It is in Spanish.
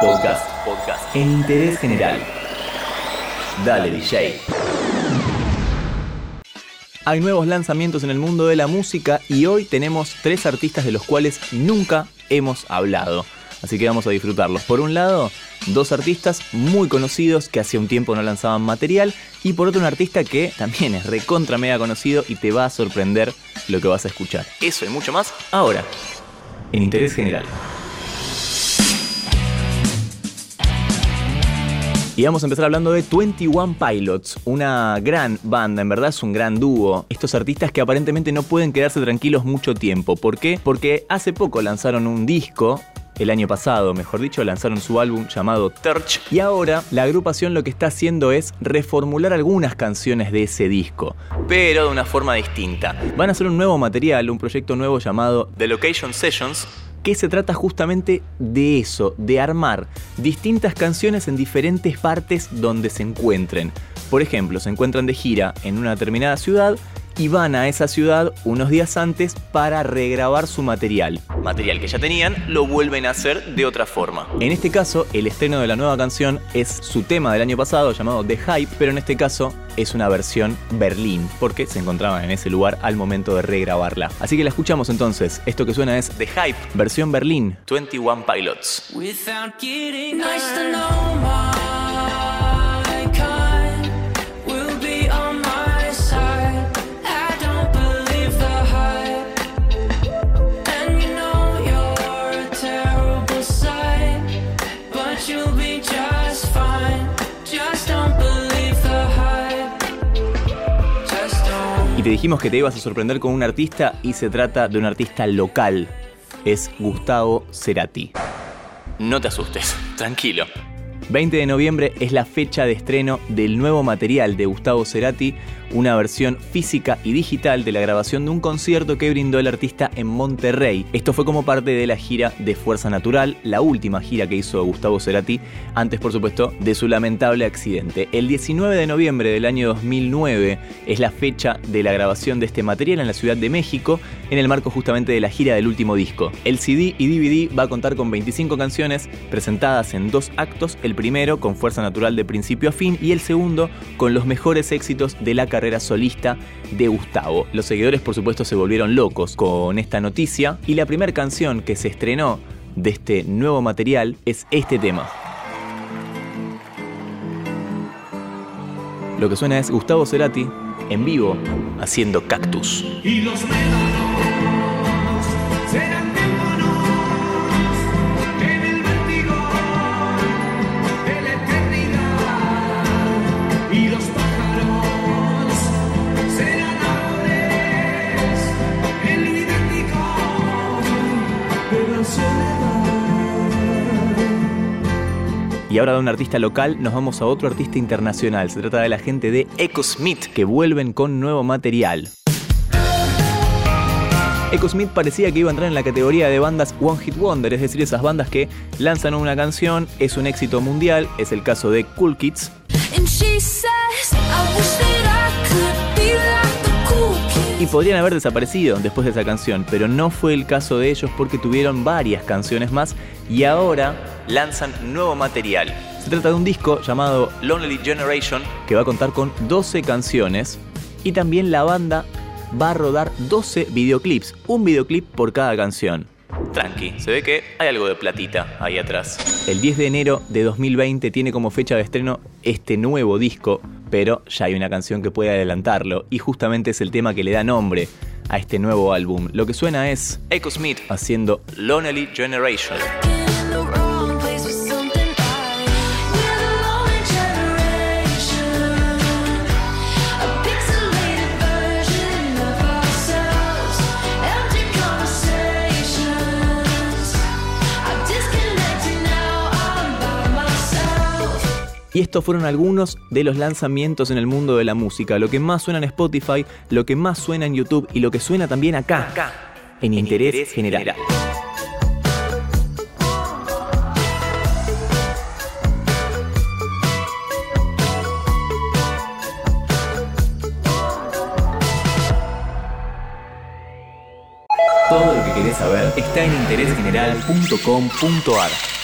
Podcast. Podcast. En interés general. Dale, DJ. Hay nuevos lanzamientos en el mundo de la música y hoy tenemos tres artistas de los cuales nunca hemos hablado. Así que vamos a disfrutarlos. Por un lado, dos artistas muy conocidos que hace un tiempo no lanzaban material y por otro un artista que también es recontra mega conocido y te va a sorprender lo que vas a escuchar. Eso y mucho más ahora, en Interés General. Y vamos a empezar hablando de 21 Pilots, una gran banda, en verdad es un gran dúo. Estos artistas que aparentemente no pueden quedarse tranquilos mucho tiempo. ¿Por qué? Porque hace poco lanzaron un disco el año pasado, mejor dicho, lanzaron su álbum llamado Turch y ahora la agrupación lo que está haciendo es reformular algunas canciones de ese disco, pero de una forma distinta. Van a hacer un nuevo material, un proyecto nuevo llamado The Location Sessions, que se trata justamente de eso, de armar distintas canciones en diferentes partes donde se encuentren. Por ejemplo, se encuentran de gira en una determinada ciudad y van a esa ciudad unos días antes para regrabar su material. Material que ya tenían, lo vuelven a hacer de otra forma. En este caso, el estreno de la nueva canción es su tema del año pasado llamado The Hype, pero en este caso es una versión Berlín, porque se encontraban en ese lugar al momento de regrabarla. Así que la escuchamos entonces. Esto que suena es The Hype, versión Berlín, 21 Pilots. Y te dijimos que te ibas a sorprender con un artista y se trata de un artista local. Es Gustavo Cerati. No te asustes, tranquilo. 20 de noviembre es la fecha de estreno del nuevo material de Gustavo Cerati, una versión física y digital de la grabación de un concierto que brindó el artista en Monterrey. Esto fue como parte de la gira de Fuerza Natural, la última gira que hizo Gustavo Cerati, antes por supuesto de su lamentable accidente. El 19 de noviembre del año 2009 es la fecha de la grabación de este material en la Ciudad de México, en el marco justamente de la gira del último disco. El CD y DVD va a contar con 25 canciones presentadas en dos actos, primero con Fuerza Natural de principio a fin y el segundo con los mejores éxitos de la carrera solista de Gustavo. Los seguidores por supuesto se volvieron locos con esta noticia y la primera canción que se estrenó de este nuevo material es este tema. Lo que suena es Gustavo Cerati en vivo haciendo cactus. Y ahora de un artista local nos vamos a otro artista internacional. Se trata de la gente de Echo Smith que vuelven con nuevo material. Echo Smith parecía que iba a entrar en la categoría de bandas One Hit Wonder, es decir, esas bandas que lanzan una canción, es un éxito mundial, es el caso de Cool Kids. Y podrían haber desaparecido después de esa canción, pero no fue el caso de ellos porque tuvieron varias canciones más y ahora lanzan nuevo material. Se trata de un disco llamado Lonely Generation que va a contar con 12 canciones y también la banda va a rodar 12 videoclips, un videoclip por cada canción. Tranqui, se ve que hay algo de platita ahí atrás. El 10 de enero de 2020 tiene como fecha de estreno este nuevo disco, pero ya hay una canción que puede adelantarlo y justamente es el tema que le da nombre a este nuevo álbum. Lo que suena es Echo Smith haciendo Lonely Generation. Y estos fueron algunos de los lanzamientos en el mundo de la música. Lo que más suena en Spotify, lo que más suena en YouTube y lo que suena también acá, acá en, Interés, general. Todo lo que querés saber está en interésgeneral.com.ar.